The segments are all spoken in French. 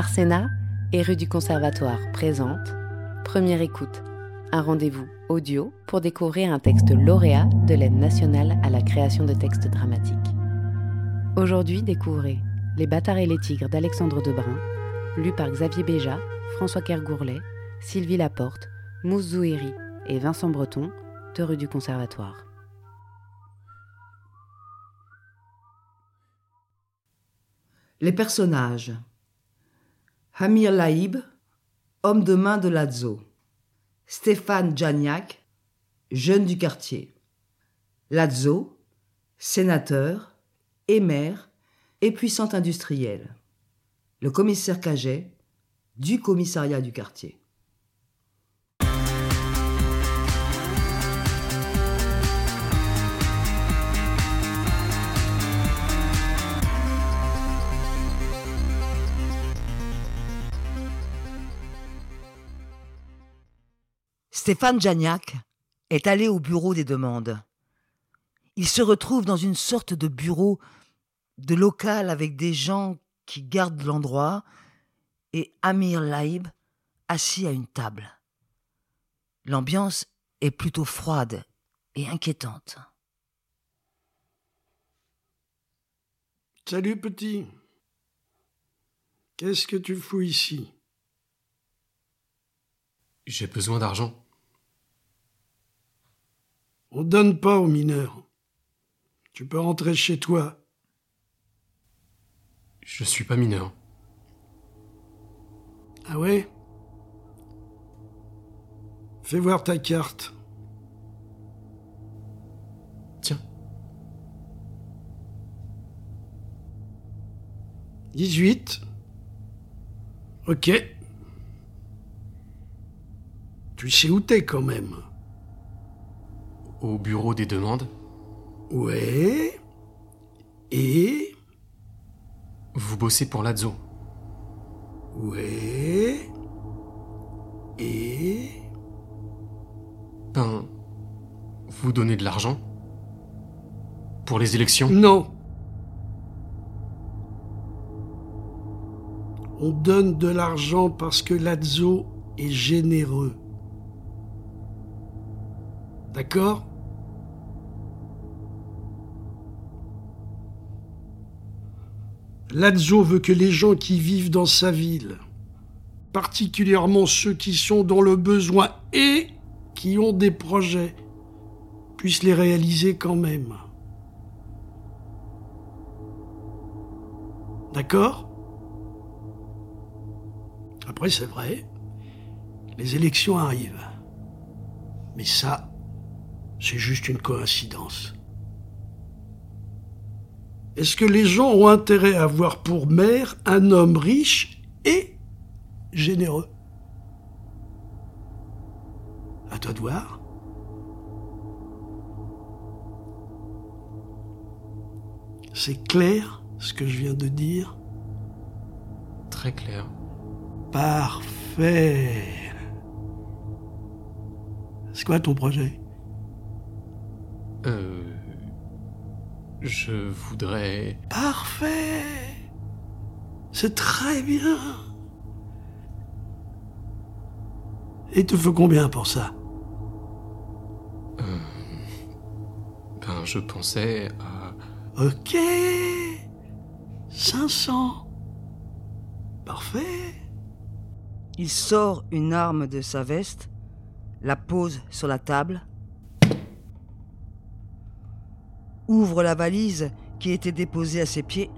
Arsena et rue du Conservatoire présente Première écoute, un rendez-vous audio pour découvrir un texte lauréat de l'aide nationale à la création de textes dramatiques. Aujourd'hui, découvrez Les bâtards et les tigres d'Alexandre Debrun, lu par Xavier Béja, François Kergourlet, Sylvie Laporte, Mousse Zouhéry et Vincent Breton de rue du Conservatoire. Les personnages. Hamir Laïb, homme de main de Lazo. Stéphane Janiak, jeune du quartier. Lazo, sénateur, et maire et puissant industriel. Le commissaire Caget, du commissariat du quartier. Stéphane Janiak est allé au bureau des demandes. Il se retrouve dans une sorte de bureau de local avec des gens qui gardent l'endroit et Amir Laïb assis à une table. L'ambiance est plutôt froide et inquiétante. Salut petit. Qu'est-ce que tu fous ici? J'ai besoin d'argent. On donne pas aux mineurs. Tu peux rentrer chez toi. Je suis pas mineur. Ah ouais? Fais voir ta carte. Tiens. 18. Ok. Tu sais où t'es quand même. Au bureau des demandes Ouais. Et? Vous bossez pour Lazo. Ouais. Et? Ben. Vous donnez de l'argent Pour les élections? Non. On donne de l'argent parce que Lazo est généreux. D'accord? Lazo veut que les gens qui vivent dans sa ville, particulièrement ceux qui sont dans le besoin et qui ont des projets, puissent les réaliser quand même. D'accord? Après, c'est vrai, les élections arrivent. Mais ça, c'est juste une coïncidence. Est-ce que les gens ont intérêt à avoir pour maire un homme riche et généreux? À toi de voir. C'est clair ce que je viens de dire? Très clair. Parfait. C'est quoi ton projet? Euh. Je voudrais. Parfait. C'est très bien. Et te faut combien pour ça? Ben, je pensais à. Ok. 500. Parfait. Il sort une arme de sa veste, la pose sur la table, ouvre la valise qui était déposée à ses pieds,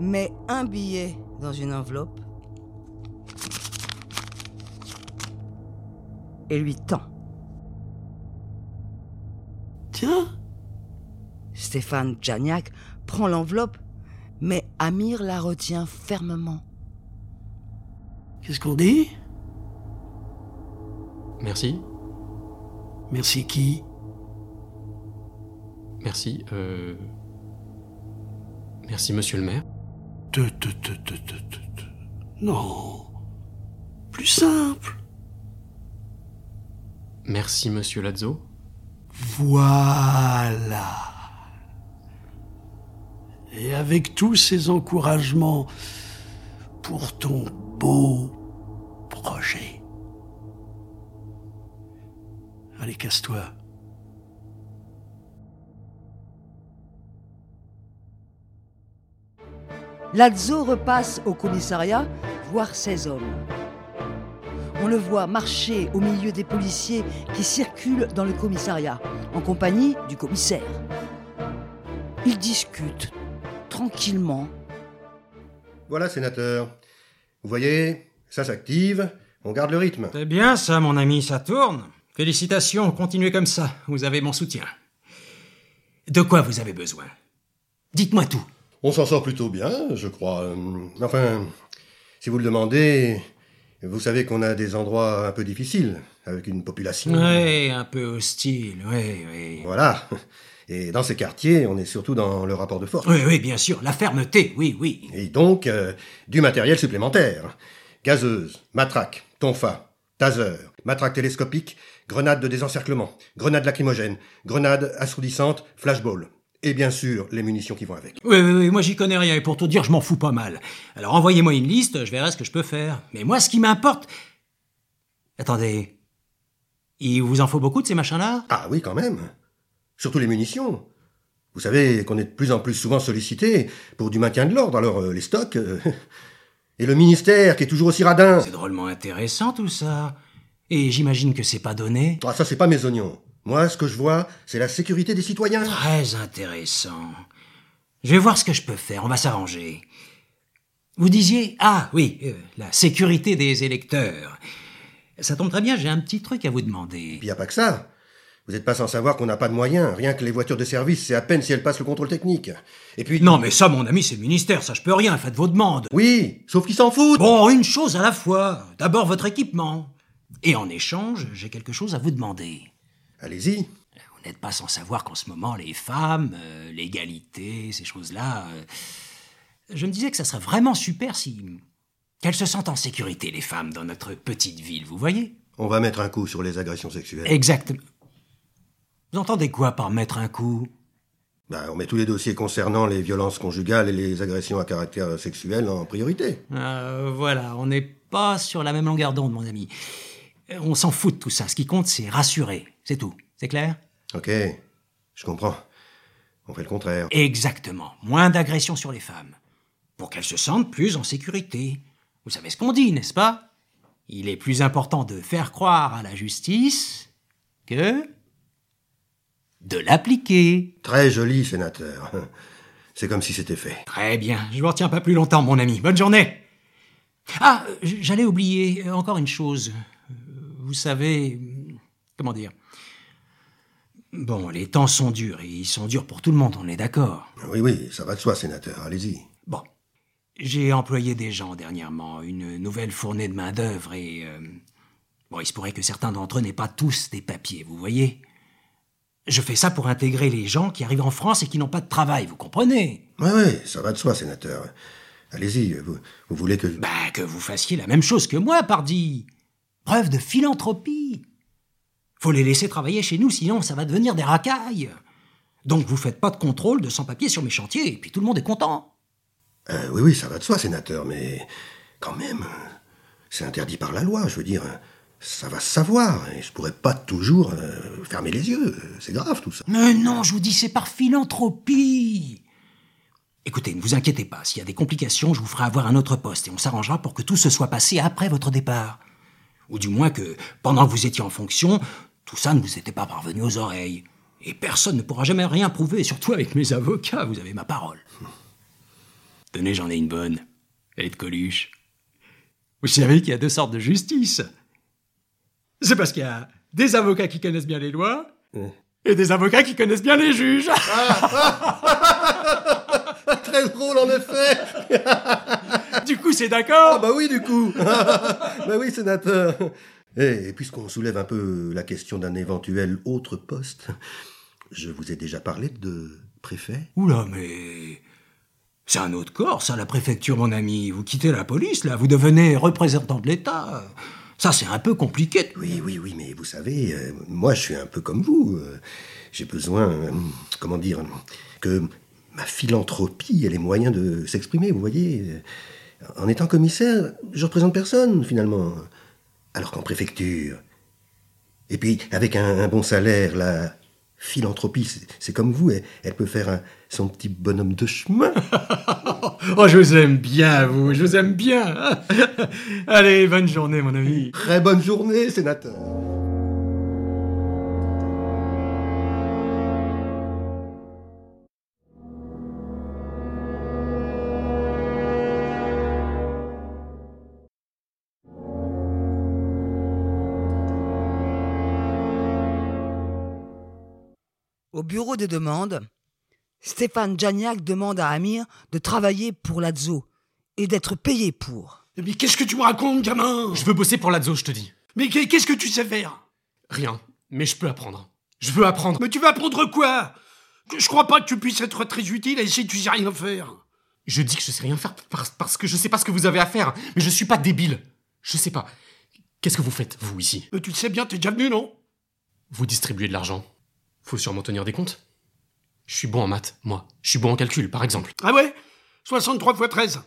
met un billet dans une enveloppe et lui tend. Tiens. Stéphane Janiak prend l'enveloppe, mais Amir la retient fermement. Qu'est-ce qu'on dit? Merci. Merci qui? Merci. Euh. Merci, monsieur le maire. Te, te, te, te, te. Non. Plus simple. Merci, monsieur Lazo. Voilà. Et avec tous ces encouragements pour ton beau projet. Allez, casse-toi. Lazzo repasse au commissariat voir ses hommes. On le voit marcher au milieu des policiers qui circulent dans le commissariat, en compagnie du commissaire. Ils discutent tranquillement. Voilà, sénateur. Vous voyez, ça s'active, on garde le rythme. C'est bien ça, mon ami, ça tourne. Félicitations, continuez comme ça, vous avez mon soutien. De quoi vous avez besoin? Dites-moi tout. On s'en sort plutôt bien, je crois. Euh, Enfin, si vous le demandez, vous savez qu'on a des endroits un peu difficiles, avec une population. Ouais, un peu hostile, ouais, ouais. Voilà. Et dans ces quartiers, on est surtout dans le rapport de force. Oui, oui, bien sûr, la fermeté, oui, oui. Et donc, euh, du matériel supplémentaire. Gazeuse, matraque, tonfa, taser, matraque télescopique, grenade de désencerclement, grenade lacrymogène, grenade assourdissante, flashball. Et bien sûr, les munitions qui vont avec. Oui, oui, oui, moi j'y connais rien, et pour tout dire, je m'en fous pas mal. Alors envoyez-moi une liste, je verrai ce que je peux faire. Mais moi, ce qui m'importe... Attendez. Il vous en faut beaucoup de ces machins-là? Ah oui, quand même. Surtout les munitions. Vous savez qu'on est de plus en plus souvent sollicité pour du maintien de l'ordre, alors euh, les stocks... euh, et le ministère qui est toujours aussi radin. C'est drôlement intéressant tout ça. Et j'imagine que c'est pas donné. Ah, ça, c'est pas mes oignons. Moi, ce que je vois, c'est la sécurité des citoyens. Très intéressant. Je vais voir ce que je peux faire, on va s'arranger. Vous disiez, ah oui, euh, la sécurité des électeurs. Ça tombe très bien, j'ai un petit truc à vous demander. Puis y a pas que ça. Vous n'êtes pas sans savoir qu'on n'a pas de moyens. Rien que les voitures de service, c'est à peine si elles passent le contrôle technique. Et puis... Non mais ça, mon ami, c'est le ministère, ça je peux rien, faites vos demandes. Oui, sauf qu'ils s'en foutent. Bon, une chose à la fois. D'abord votre équipement. Et en échange, j'ai quelque chose à vous demander. Allez-y. Vous n'êtes pas sans savoir qu'en ce moment, les femmes, euh, l'égalité, ces choses-là. euh, je me disais que ça serait vraiment super si. qu'elles se sentent en sécurité, les femmes, dans notre petite ville, vous voyez? On va mettre un coup sur les agressions sexuelles. Exactement. Vous entendez quoi par mettre un coup? Ben, on met tous les dossiers concernant les violences conjugales et les agressions à caractère sexuel en priorité. Euh, Voilà, on n'est pas sur la même longueur d'onde, mon ami. On s'en fout de tout ça. Ce qui compte, c'est rassurer. C'est tout. C'est clair? Ok, je comprends. On fait le contraire. Exactement. Moins d'agressions sur les femmes. Pour qu'elles se sentent plus en sécurité. Vous savez ce qu'on dit, n'est-ce pas? Il est plus important de faire croire à la justice que de l'appliquer. Très joli, sénateur. C'est comme si c'était fait. Très bien. Je vous retiens pas plus longtemps, mon ami. Bonne journée. Ah, euh, j'allais oublier euh, encore une chose. Vous savez, comment dire Bon, les temps sont durs et ils sont durs pour tout le monde, on est d'accord. Oui, oui, ça va de soi, sénateur. Allez-y. Bon. J'ai employé des gens dernièrement, une nouvelle fournée de main-d'œuvre et. euh, bon, il se pourrait que certains d'entre eux n'aient pas tous des papiers, vous voyez Je fais ça pour intégrer les gens qui arrivent en France et qui n'ont pas de travail, vous comprenez Oui, oui, ça va de soi, sénateur. Allez-y, vous, vous voulez que... Bah, que vous fassiez la même chose que moi, pardi Preuve de philanthropie Faut les laisser travailler chez nous, sinon ça va devenir des racailles Donc vous faites pas de contrôle de sans-papiers sur mes chantiers, et puis tout le monde est content Euh, oui, oui, ça va de soi, sénateur, mais quand même, c'est interdit par la loi, je veux dire. Ça va se savoir, et je pourrais pas toujours euh, fermer les yeux. C'est grave tout ça. Mais non, je vous dis, c'est par philanthropie. Écoutez, ne vous inquiétez pas, s'il y a des complications, je vous ferai avoir un autre poste et on s'arrangera pour que tout se soit passé après votre départ. Ou du moins que, pendant que vous étiez en fonction, tout ça ne vous était pas parvenu aux oreilles. Et personne ne pourra jamais rien prouver, surtout avec mes avocats, vous avez ma parole. Tenez, j'en ai une bonne. Elle est de Coluche. Vous savez qu'il y a deux sortes de justice. C'est parce qu'il y a des avocats qui connaissent bien les lois et des avocats qui connaissent bien les juges. Très drôle, en effet du coup, c'est d'accord Ah bah oui, du coup Bah oui, sénateur Et puisqu'on soulève un peu la question d'un éventuel autre poste, je vous ai déjà parlé de préfet Oula, mais. C'est un autre corps, ça, la préfecture, mon ami. Vous quittez la police, là, vous devenez représentant de l'État. Ça, c'est un peu compliqué. Oui, oui, oui, mais vous savez, euh, moi je suis un peu comme vous. euh, J'ai besoin, euh, comment dire, que Ma philanthropie a les moyens de s'exprimer, vous voyez. En étant commissaire, je représente personne, finalement. Alors qu'en préfecture. Et puis, avec un, un bon salaire, la philanthropie, c'est- c'est comme vous, elle, elle peut faire un- son petit bonhomme de chemin. Oh, je vous aime bien, vous, je vous aime bien. Allez, bonne journée, mon ami. Très bonne journée, sénateur. Au bureau des demandes, Stéphane Janiak demande à Amir de travailler pour l'Adzo et d'être payé pour. Mais qu'est-ce que tu me racontes, gamin? Je veux bosser pour Lazo, je te dis. Mais qu'est- qu'est-ce que tu sais faire? Rien, mais je peux apprendre. Je veux apprendre. Mais tu vas apprendre quoi? Je crois pas que tu puisses être très utile et si tu sais rien faire. Je dis que je sais rien faire parce, parce que je sais pas ce que vous avez à faire, mais je suis pas débile. Je sais pas. Qu'est-ce que vous faites, vous, ici? Mais tu le sais bien, t'es déjà venu, non? Vous distribuez de l'argent. Faut sûrement tenir des comptes. Je suis bon en maths, moi. Je suis bon en calcul, par exemple. Ah ouais? 63 fois 13.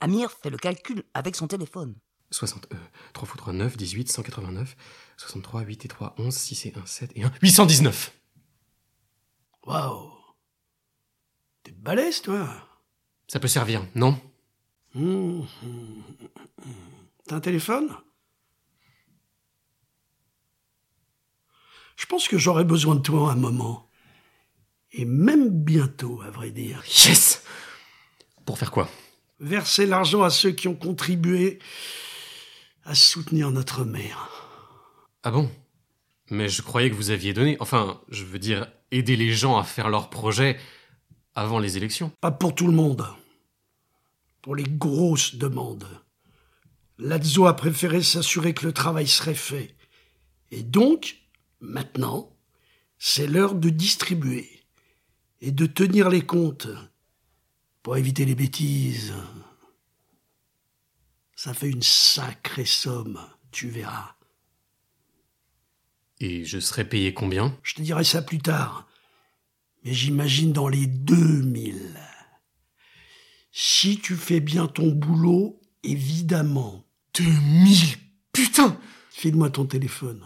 Amir fait le calcul avec son téléphone. 60, euh, 3 x 3, 9, 18, 189, 63, 8 et 3, 11, 6 et 1, 7 et 1, 819 Waouh T'es balèze, toi Ça peut servir, non? Hum. T'as un téléphone? Je pense que j'aurai besoin de toi un moment. Et même bientôt, à vrai dire. Yes Pour faire quoi? Verser l'argent à ceux qui ont contribué à soutenir notre mère. Ah bon? Mais je croyais que vous aviez donné, enfin, je veux dire, aider les gens à faire leurs projets avant les élections. Pas pour tout le monde. Pour les grosses demandes. Lazzo a préféré s'assurer que le travail serait fait. Et donc, maintenant, c'est l'heure de distribuer et de tenir les comptes pour éviter les bêtises. Ça fait une sacrée somme, tu verras. Et je serais payé combien? Je te dirai ça plus tard. Mais j'imagine dans les 2000. Si tu fais bien ton boulot, évidemment. 2000 Putain File-moi ton téléphone.